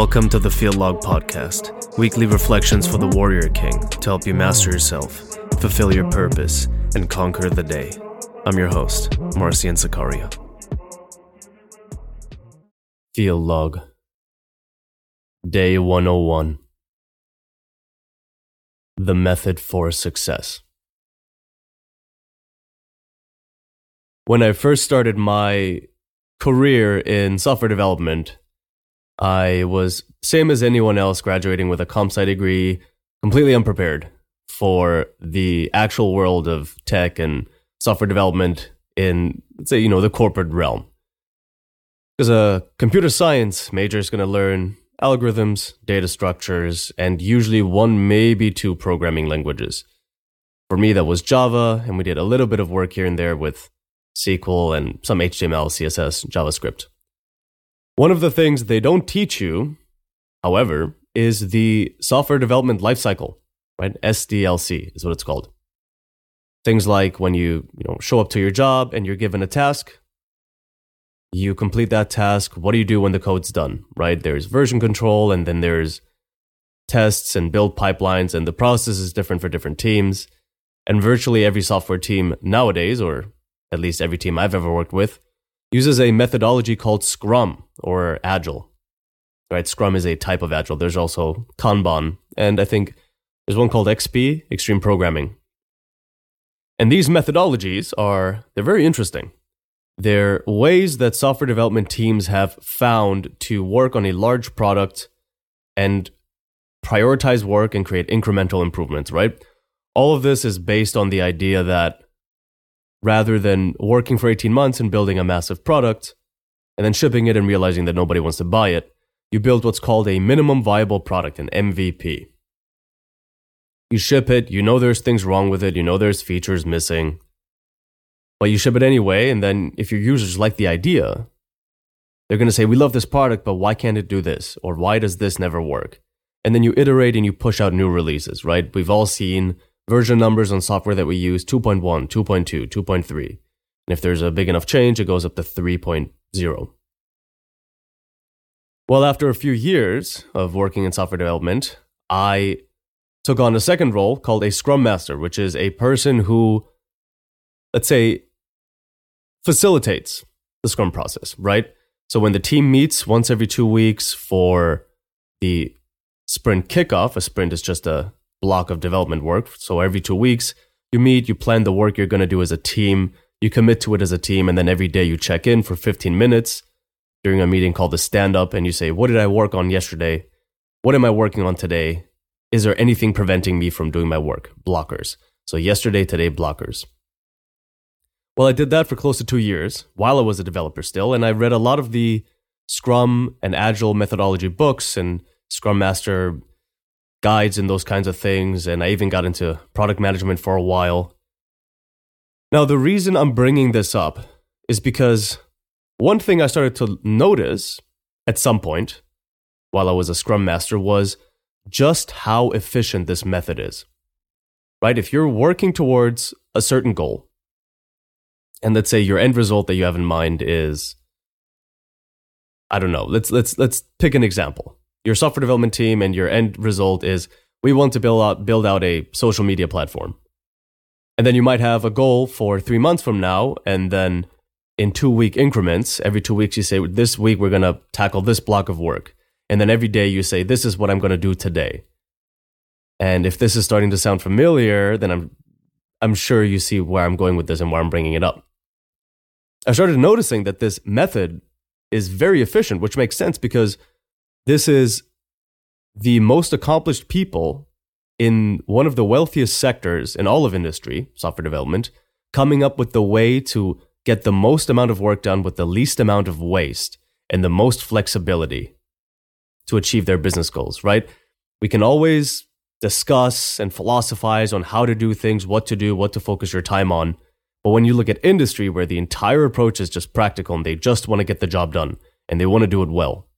Welcome to the Field Log Podcast, weekly reflections for the Warrior King to help you master yourself, fulfill your purpose, and conquer the day. I'm your host, Marcian Sakaria. Field Log, Day 101 The Method for Success. When I first started my career in software development, I was same as anyone else graduating with a comp sci degree, completely unprepared for the actual world of tech and software development in let's say you know the corporate realm. Because a computer science major is going to learn algorithms, data structures, and usually one maybe two programming languages. For me, that was Java, and we did a little bit of work here and there with SQL and some HTML, CSS, JavaScript. One of the things they don't teach you, however, is the software development lifecycle, right? SDLC is what it's called. Things like when you, you know, show up to your job and you're given a task, you complete that task. What do you do when the code's done, right? There's version control and then there's tests and build pipelines, and the process is different for different teams. And virtually every software team nowadays, or at least every team I've ever worked with, uses a methodology called Scrum or Agile. Right? Scrum is a type of Agile. There's also Kanban, and I think there's one called XP, Extreme Programming. And these methodologies are they're very interesting. They're ways that software development teams have found to work on a large product and prioritize work and create incremental improvements, right? All of this is based on the idea that rather than working for 18 months and building a massive product and then shipping it and realizing that nobody wants to buy it, you build what's called a minimum viable product, an MVP. You ship it, you know there's things wrong with it, you know there's features missing, but you ship it anyway. And then if your users like the idea, they're going to say, We love this product, but why can't it do this? Or why does this never work? And then you iterate and you push out new releases, right? We've all seen version numbers on software that we use 2.1, 2.2, 2.3. And if there's a big enough change, it goes up to 3.0. Well, after a few years of working in software development, I took on a second role called a Scrum Master, which is a person who, let's say, facilitates the Scrum process, right? So when the team meets once every two weeks for the sprint kickoff, a sprint is just a block of development work. So every two weeks, you meet, you plan the work you're going to do as a team, you commit to it as a team, and then every day you check in for 15 minutes during a meeting called the stand up and you say, What did I work on yesterday? What am I working on today? Is there anything preventing me from doing my work? Blockers. So yesterday, today, blockers. Well, I did that for close to two years while I was a developer still, and I read a lot of the Scrum and Agile methodology books and Scrum Master guides and those kinds of things. And I even got into product management for a while. Now, the reason I'm bringing this up is because one thing I started to notice at some point while I was a scrum master was just how efficient this method is. Right? If you're working towards a certain goal, and let's say your end result that you have in mind is I don't know, let's let's let's pick an example your software development team and your end result is we want to build out build out a social media platform. And then you might have a goal for 3 months from now and then in 2 week increments, every 2 weeks you say this week we're going to tackle this block of work. And then every day you say this is what I'm going to do today. And if this is starting to sound familiar, then I'm I'm sure you see where I'm going with this and why I'm bringing it up. I started noticing that this method is very efficient, which makes sense because this is the most accomplished people in one of the wealthiest sectors in all of industry, software development, coming up with the way to get the most amount of work done with the least amount of waste and the most flexibility to achieve their business goals, right? We can always discuss and philosophize on how to do things, what to do, what to focus your time on. But when you look at industry where the entire approach is just practical and they just want to get the job done and they want to do it well,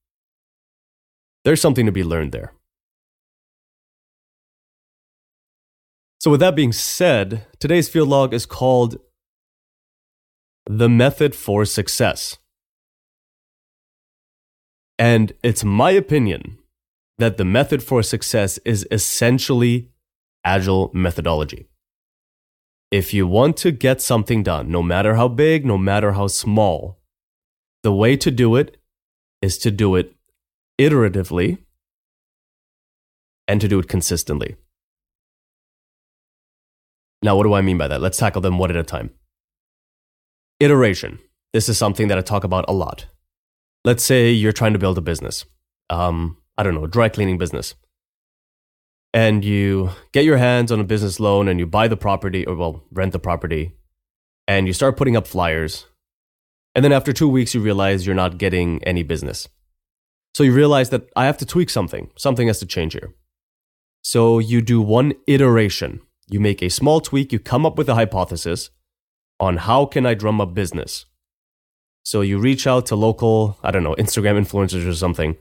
there's something to be learned there. So, with that being said, today's field log is called The Method for Success. And it's my opinion that the method for success is essentially agile methodology. If you want to get something done, no matter how big, no matter how small, the way to do it is to do it iteratively and to do it consistently. Now, what do I mean by that? Let's tackle them one at a time. Iteration. This is something that I talk about a lot. Let's say you're trying to build a business. Um, I don't know, dry cleaning business. And you get your hands on a business loan and you buy the property, or well, rent the property, and you start putting up flyers. And then after two weeks, you realize you're not getting any business. So you realize that I have to tweak something. Something has to change here. So you do one iteration. You make a small tweak, you come up with a hypothesis on how can I drum up business. So you reach out to local, I don't know, Instagram influencers or something,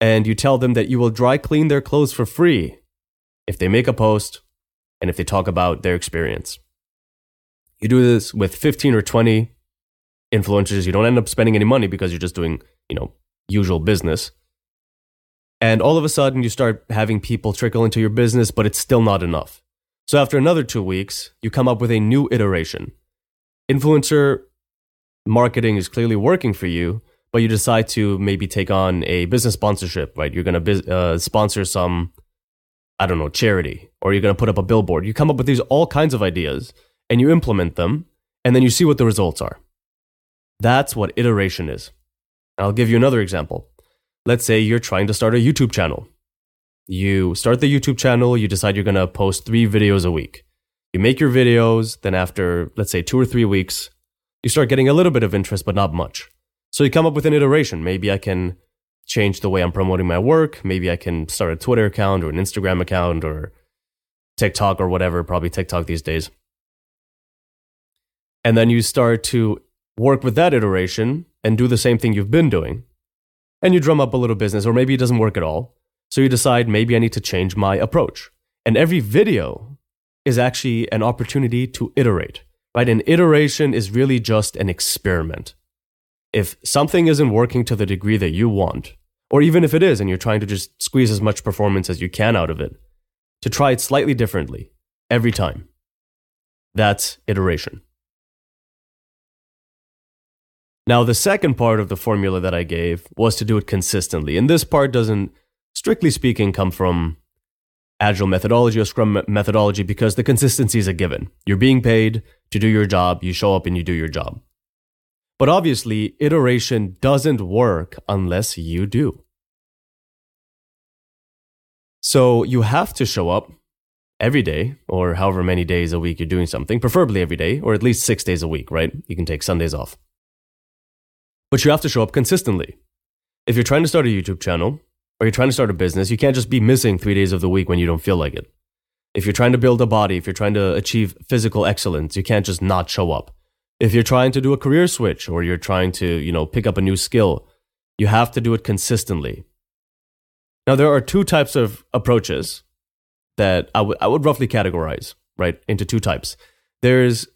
and you tell them that you will dry clean their clothes for free if they make a post and if they talk about their experience. You do this with 15 or 20 influencers. You don't end up spending any money because you're just doing, you know, usual business. And all of a sudden, you start having people trickle into your business, but it's still not enough. So after another two weeks, you come up with a new iteration. Influencer marketing is clearly working for you, but you decide to maybe take on a business sponsorship, right? You're going to uh, sponsor some, I don't know, charity, or you're going to put up a billboard. You come up with these all kinds of ideas and you implement them, and then you see what the results are. That's what iteration is. I'll give you another example. Let's say you're trying to start a YouTube channel. You start the YouTube channel, you decide you're going to post three videos a week. You make your videos, then after, let's say, two or three weeks, you start getting a little bit of interest, but not much. So you come up with an iteration. Maybe I can change the way I'm promoting my work. Maybe I can start a Twitter account or an Instagram account or TikTok or whatever, probably TikTok these days. And then you start to work with that iteration and do the same thing you've been doing. And you drum up a little business, or maybe it doesn't work at all. So you decide maybe I need to change my approach. And every video is actually an opportunity to iterate, right? An iteration is really just an experiment. If something isn't working to the degree that you want, or even if it is and you're trying to just squeeze as much performance as you can out of it, to try it slightly differently every time. That's iteration. Now, the second part of the formula that I gave was to do it consistently. And this part doesn't, strictly speaking, come from agile methodology or scrum methodology because the consistency is a given. You're being paid to do your job, you show up and you do your job. But obviously, iteration doesn't work unless you do. So you have to show up every day or however many days a week you're doing something, preferably every day or at least six days a week, right? You can take Sundays off. But you have to show up consistently. If you're trying to start a YouTube channel or you're trying to start a business, you can't just be missing three days of the week when you don't feel like it. If you're trying to build a body, if you're trying to achieve physical excellence, you can't just not show up. If you're trying to do a career switch or you're trying to, you know, pick up a new skill, you have to do it consistently. Now, there are two types of approaches that I, w- I would roughly categorize, right, into two types. There's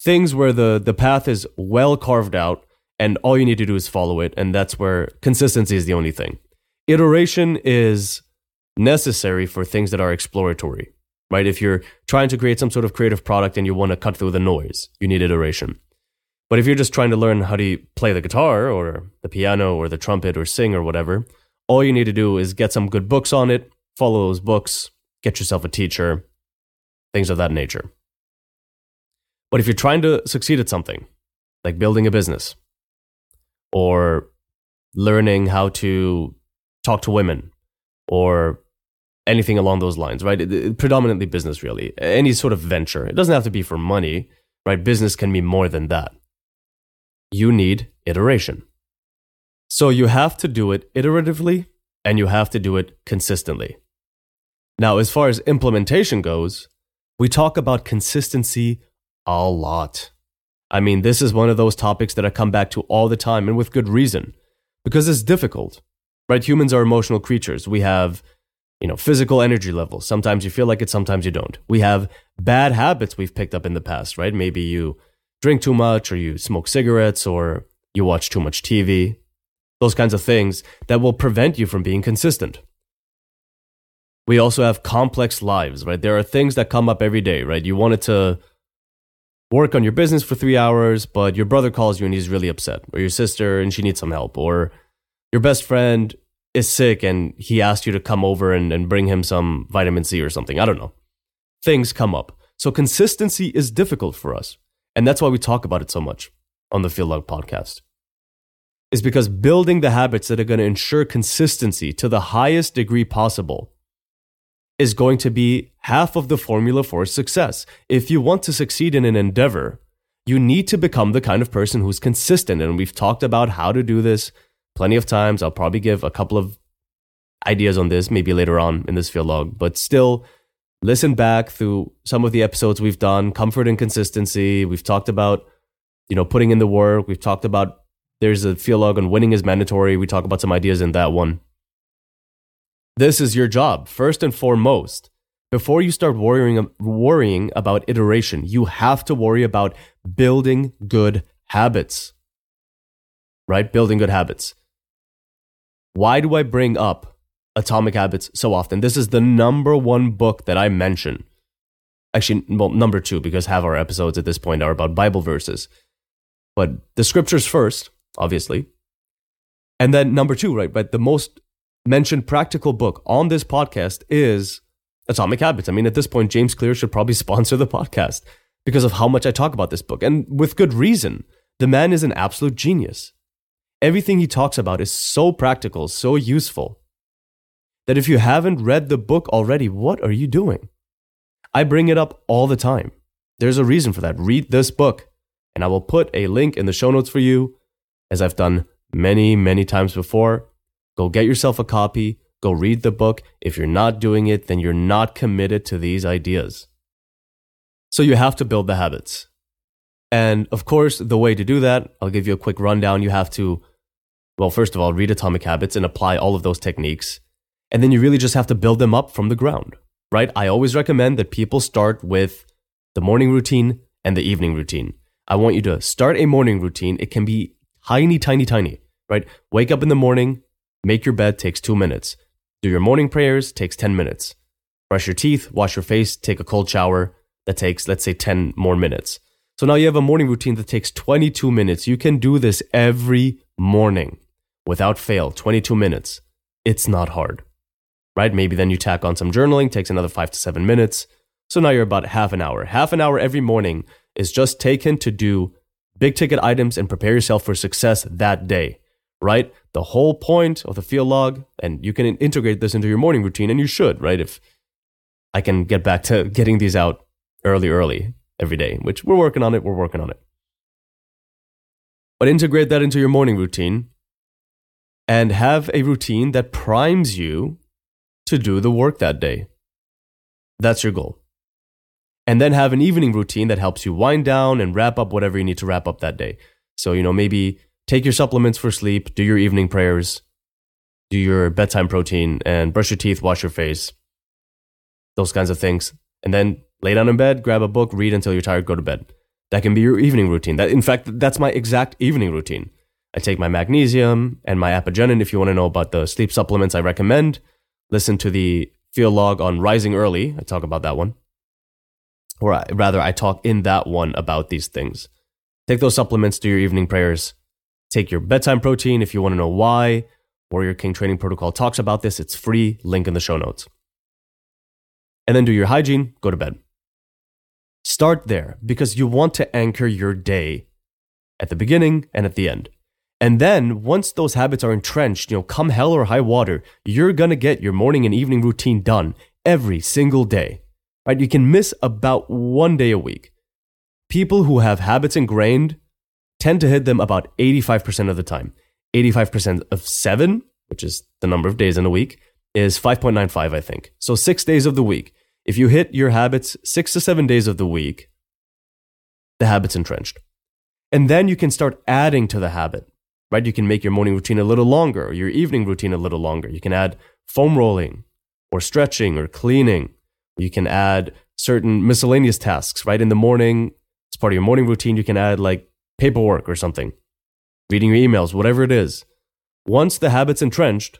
things where the, the path is well carved out and all you need to do is follow it and that's where consistency is the only thing iteration is necessary for things that are exploratory right? If you're trying to create some sort of creative product and you want to cut through the noise you need iteration. But if you're just trying to learn how to play the guitar or the piano or the trumpet or sing or whatever all you need to do is get some good books on it follow those books get yourself a teacher things of that nature. But if you're trying to succeed at something like building a business or learning how to talk to women or anything along those lines, right? It, it, predominantly business, really. Any sort of venture. It doesn't have to be for money, right? Business can be more than that. You need iteration. So you have to do it iteratively and you have to do it consistently. Now, as far as implementation goes, we talk about consistency a lot. I mean, this is one of those topics that I come back to all the time and with good reason because it's difficult, right? Humans are emotional creatures. We have, you know, physical energy levels. Sometimes you feel like it, sometimes you don't. We have bad habits we've picked up in the past, right? Maybe you drink too much or you smoke cigarettes or you watch too much TV. those kinds of things that will prevent you from being consistent. We also have complex lives, right? There are things that come up every day, right? You wanted to work on your business for three hours, but your brother calls you and he's really upset, or your sister and she needs some help, or your best friend is sick and he asked you to come over and, and bring him some vitamin C or something. I don't know. Things come up. So consistency is difficult for us. And that's why we talk about it so much on the Field Log podcast. Is because building the habits that are going to ensure consistency to the highest degree possible is going to be half of the formula for success. If you want to succeed in an endeavor, you need to become the kind of person who's consistent. And we've talked about how to do this plenty of times. I'll probably give a couple of ideas on this maybe later on in this field log, but still listen back through some of the episodes we've done, comfort and consistency. We've talked about, you know, putting in the work. We've talked about there's a field log on winning is mandatory. We talk about some ideas in that one. This is your job, first and foremost. Before you start worrying, worrying about iteration, you have to worry about building good habits. Right? Building good habits. Why do I bring up Atomic Habits so often? This is the number one book that I mention. Actually, well, number two, because half our episodes at this point are about Bible verses. But the scriptures first, obviously. And then number two, right? But the most mentioned practical book on this podcast is Atomic Habits. I mean, at this point, James Clear should probably sponsor the podcast because of how much I talk about this book, and with good reason. The man is an absolute genius. Everything he talks about is so practical, so useful, that if you haven't read the book already, what are you doing? I bring it up all the time. There's a reason for that. Read this book, and I will put a link in the show notes for you, as I've done many, many times before. Go get yourself a copy, go read the book. If you're not doing it, then you're not committed to these ideas. So you have to build the habits. And of course, the way to do that, I'll give you a quick rundown. You have to, well, first of all, read Atomic Habits and apply all of those techniques. And then you really just have to build them up from the ground, right? I always recommend that people start with the morning routine and the evening routine. I want you to start a morning routine. It can be tiny, tiny, tiny, right? Wake up in the morning, Make your bed takes two minutes. Do your morning prayers takes 10 minutes. Brush your teeth, wash your face, take a cold shower. That takes, let's say, 10 more minutes. So now you have a morning routine that takes 22 minutes. You can do this every morning without fail, 22 minutes. It's not hard, right? Maybe then you tack on some journaling, takes another five to seven minutes. So now you're about half an hour. Half an hour every morning is just taken to do big ticket items and prepare yourself for success that day right? The whole point of the field log, and you can integrate this into your morning routine, and you should, right? If I can get back to getting these out early, early every day, which we're working on it, we're working on it. But integrate that into your morning routine and have a routine that primes you to do the work that day. That's your goal. And then have an evening routine that helps you wind down and wrap up whatever you need to wrap up that day. So, you know, maybe take your supplements for sleep, do your evening prayers, do your bedtime protein, and brush your teeth, wash your face, those kinds of things. And then lay down in bed, grab a book, read until you're tired, go to bed. That can be your evening routine. That, in fact, that's my exact evening routine. I take my magnesium and my apigenin. If you want to know about the sleep supplements I recommend, listen to the field log on rising early. I talk about that one. Or I, rather, I talk in that one about these things. Take those supplements, do your evening prayers, Take your bedtime protein if you want to know why. Warrior King Training Protocol talks about this. It's free, link in the show notes. And then do your hygiene, go to bed. Start there because you want to anchor your day at the beginning and at the end. And then once those habits are entrenched, you know, come hell or high water, you're going to get your morning and evening routine done every single day. Right? You can miss about one day a week. People who have habits ingrained tend to hit them about 85% of the time. 85% of seven, which is the number of days in a week, is 5.95, I think. So six days of the week. If you hit your habits six to seven days of the week, the habit's entrenched. And then you can start adding to the habit, right? You can make your morning routine a little longer, or your evening routine a little longer. You can add foam rolling, or stretching, or cleaning. You can add certain miscellaneous tasks, right? In the morning, it's part of your morning routine. You can add like paperwork or something, reading your emails, whatever it is. Once the habit's entrenched,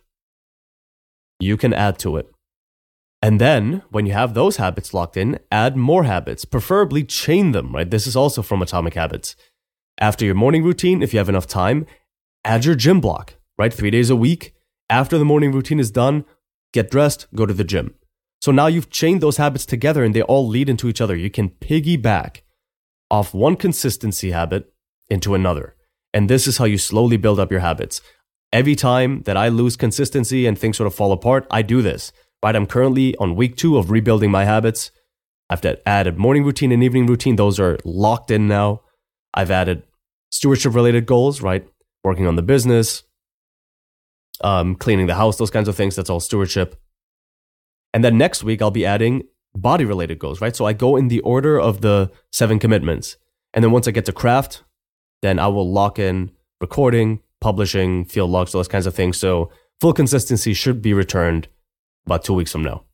you can add to it. And then, when you have those habits locked in, add more habits, preferably chain them, right? This is also from Atomic Habits. After your morning routine, if you have enough time, add your gym block, right? Three days a week. After the morning routine is done, get dressed, go to the gym. So now you've chained those habits together and they all lead into each other. You can piggyback off one consistency habit into another. And this is how you slowly build up your habits. Every time that I lose consistency and things sort of fall apart, I do this. Right? I'm currently on week two of rebuilding my habits. I've added morning routine and evening routine. Those are locked in now. I've added stewardship related goals, right? Working on the business, um, cleaning the house, those kinds of things. That's all stewardship. And then next week, I'll be adding body related goals, right? So I go in the order of the seven commitments. And then once I get to craft, then I will lock in recording, publishing, field logs, those kinds of things. So full consistency should be returned about two weeks from now.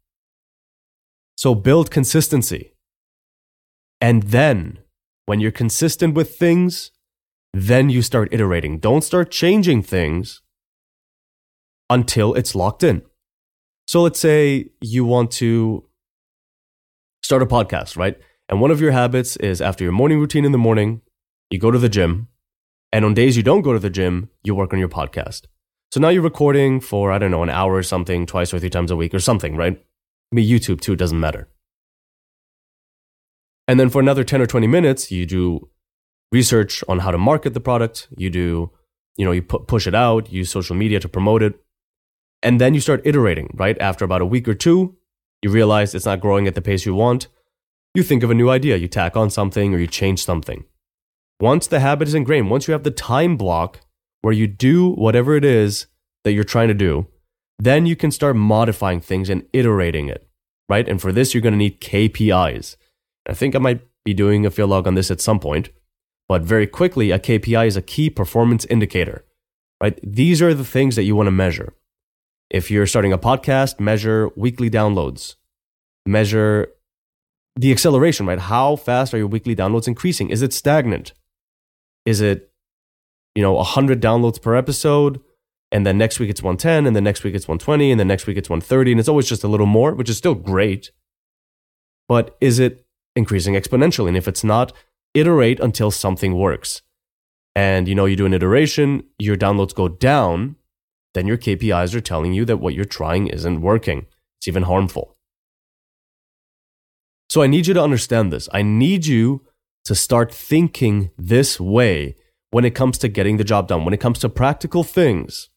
So build consistency. And then when you're consistent with things, then you start iterating. Don't start changing things until it's locked in. So let's say you want to start a podcast, right? And one of your habits is after your morning routine in the morning, you go to the gym. And on days you don't go to the gym, you work on your podcast. So now you're recording for, I don't know, an hour or something, twice or three times a week or something, right? I mean, YouTube too, doesn't matter. And then for another 10 or 20 minutes, you do research on how to market the product. You do, you know, you pu- push it out, use social media to promote it. And then you start iterating, right? After about a week or two, you realize it's not growing at the pace you want. You think of a new idea, you tack on something or you change something. Once the habit is ingrained, once you have the time block where you do whatever it is that you're trying to do, then you can start modifying things and iterating it, right? And for this, you're going to need KPIs. I think I might be doing a field log on this at some point, but very quickly, a KPI is a key performance indicator, right? These are the things that you want to measure. If you're starting a podcast, measure weekly downloads, measure the acceleration, right? How fast are your weekly downloads increasing? Is it stagnant? Is it, you know, 100 downloads per episode? And then next week it's 110, and then next week it's 120, and then next week it's 130, and it's always just a little more, which is still great. But is it increasing exponentially? And if it's not, iterate until something works. And you know, you do an iteration, your downloads go down, then your KPIs are telling you that what you're trying isn't working. It's even harmful. So I need you to understand this. I need you to start thinking this way when it comes to getting the job done, when it comes to practical things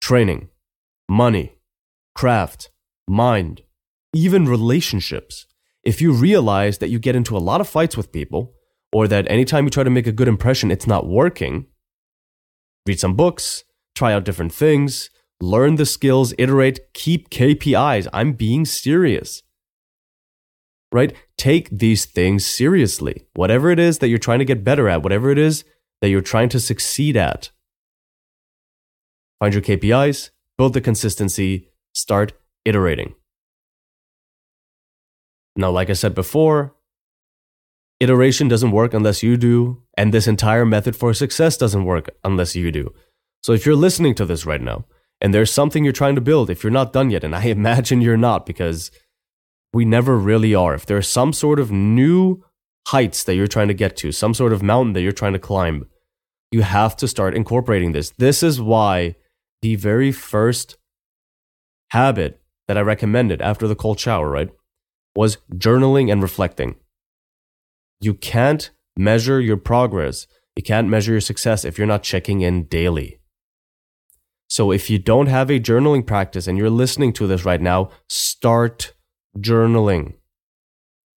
training, money, craft, mind, even relationships. If you realize that you get into a lot of fights with people, or that anytime you try to make a good impression, it's not working, read some books, try out different things, learn the skills, iterate, keep KPIs. I'm being serious. Right? Take these things seriously. Whatever it is that you're trying to get better at, whatever it is that you're trying to succeed at, find your KPIs, build the consistency, start iterating. Now, like I said before, iteration doesn't work unless you do, and this entire method for success doesn't work unless you do. So if you're listening to this right now and there's something you're trying to build, if you're not done yet, and I imagine you're not because we never really are, if there's some sort of new heights that you're trying to get to, some sort of mountain that you're trying to climb, you have to start incorporating this. This is why the very first habit that I recommended after the cold shower, right, was journaling and reflecting. You can't measure your progress, you can't measure your success if you're not checking in daily. So if you don't have a journaling practice and you're listening to this right now, start journaling.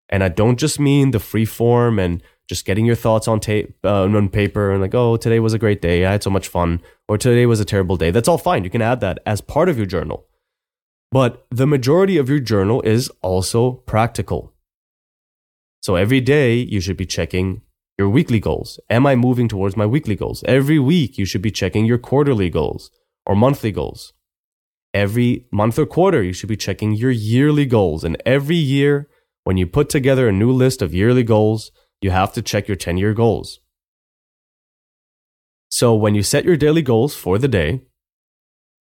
And I don't just mean the free form and just getting your thoughts on tape uh, on paper and like, oh, today was a great day, I had so much fun, or today was a terrible day. That's all fine. You can add that as part of your journal. But the majority of your journal is also practical. So every day you should be checking your weekly goals. Am I moving towards my weekly goals? Every week you should be checking your quarterly goals or monthly goals. Every month or quarter, you should be checking your yearly goals. And every year, when you put together a new list of yearly goals, you have to check your 10 year goals. So when you set your daily goals for the day,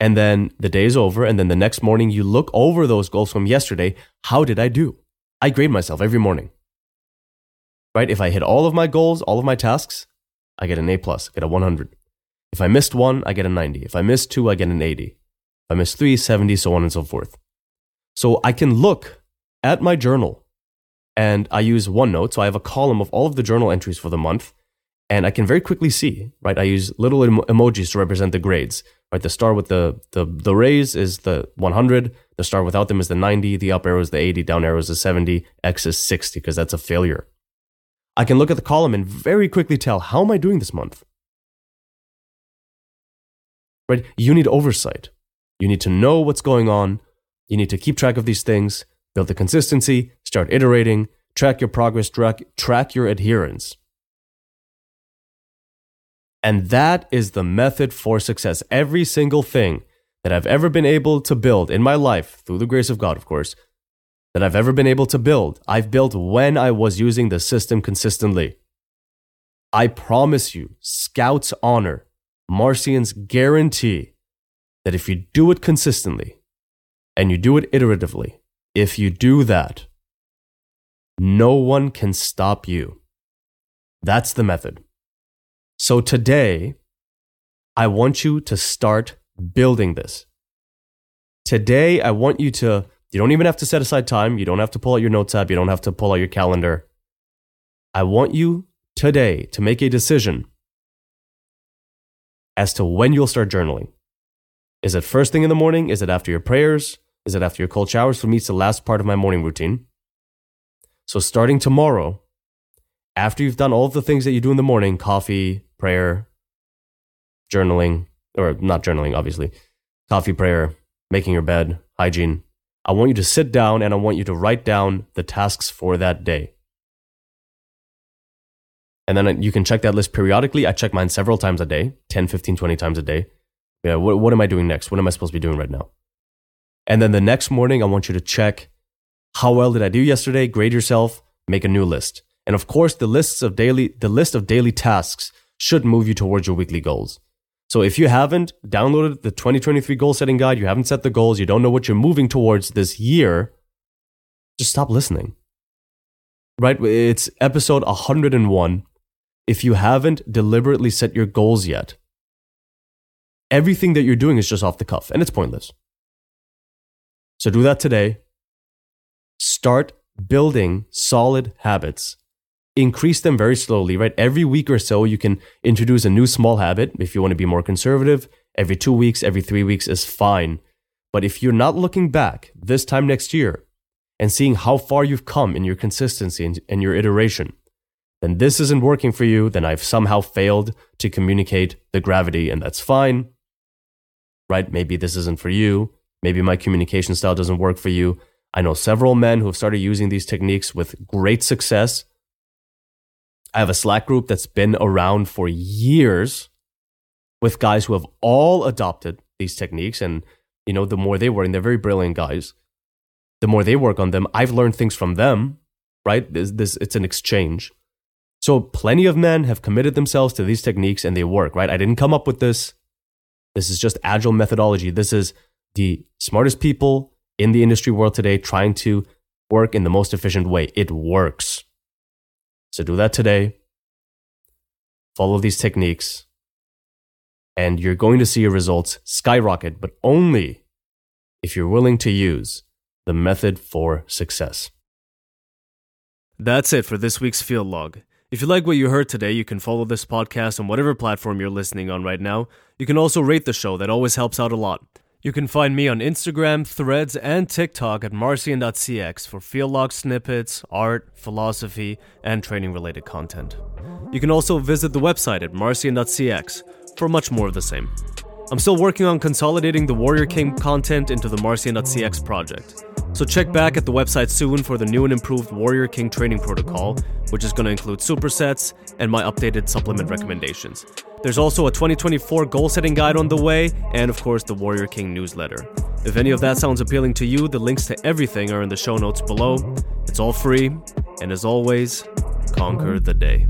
and then the day is over, and then the next morning you look over those goals from yesterday, how did I do? I grade myself every morning. Right? If I hit all of my goals, all of my tasks, I get an A plus, get a 100. If I missed one, I get a 90. If I missed two, I get an 80. I missed 370, so on and so forth. So I can look at my journal and I use OneNote. So I have a column of all of the journal entries for the month and I can very quickly see, right? I use little em- emojis to represent the grades, right? The star with the, the, the rays is the 100. The star without them is the 90. The up arrow is the 80. Down arrow is the 70. X is 60 because that's a failure. I can look at the column and very quickly tell how am I doing this month? Right? You need oversight. You need to know what's going on. You need to keep track of these things, build the consistency, start iterating, track your progress, track, track your adherence. And that is the method for success. Every single thing that I've ever been able to build in my life, through the grace of God, of course, that I've ever been able to build, I've built when I was using the system consistently. I promise you, Scout's honor, Marcian's guarantee that if you do it consistently and you do it iteratively, if you do that, no one can stop you. That's the method. So today, I want you to start building this. Today, I want you to you don't even have to set aside time. You don't have to pull out your notes app. You don't have to pull out your calendar. I want you today to make a decision as to when you'll start journaling. Is it first thing in the morning? Is it after your prayers? Is it after your cold showers? For me, it's the last part of my morning routine. So, starting tomorrow, after you've done all the things that you do in the morning coffee, prayer, journaling, or not journaling, obviously, coffee, prayer, making your bed, hygiene, I want you to sit down and I want you to write down the tasks for that day. And then you can check that list periodically. I check mine several times a day 10, 15, 20 times a day. Yeah, what, what am I doing next? What am I supposed to be doing right now? And then the next morning, I want you to check how well did I do yesterday? Grade yourself, make a new list. And of course, the lists of daily the list of daily tasks should move you towards your weekly goals. So if you haven't downloaded the 2023 goal setting guide, you haven't set the goals, you don't know what you're moving towards this year, just stop listening. Right? It's episode 101. If you haven't deliberately set your goals yet, everything that you're doing is just off the cuff and it's pointless. So do that today. Start building solid habits increase them very slowly, right? Every week or so, you can introduce a new small habit. If you want to be more conservative, every two weeks, every three weeks is fine. But if you're not looking back this time next year and seeing how far you've come in your consistency and, your iteration, then this isn't working for you. Then I've somehow failed to communicate the gravity, and that's fine. Right? Maybe this isn't for you. Maybe my communication style doesn't work for you. I know several men who have started using these techniques with great success I have a Slack group that's been around for years with guys who have all adopted these techniques. And, you know, the more they work, and they're very brilliant guys, the more they work on them, I've learned things from them, right? This, this, it's an exchange. So plenty of men have committed themselves to these techniques and they work, right? I didn't come up with this. This is just agile methodology. This is the smartest people in the industry world today trying to work in the most efficient way. It works. So do that today. Follow these techniques, and you're going to see your results skyrocket, but only if you're willing to use the method for success. That's it for this week's Field Log. If you like what you heard today, you can follow this podcast on whatever platform you're listening on right now. You can also rate the show, that always helps out a lot. You can find me on Instagram, Threads, and TikTok at marcian.cx for field log snippets, art, philosophy, and training related content. You can also visit the website at marcian.cx for much more of the same. I'm still working on consolidating the Warrior King content into the marcian.cx project. So check back at the website soon for the new and improved Warrior King training protocol, which is going to include supersets and my updated supplement recommendations. There's also a 2024 goal setting guide on the way, and of course, the Warrior King newsletter. If any of that sounds appealing to you, the links to everything are in the show notes below. It's all free, and as always, conquer the day.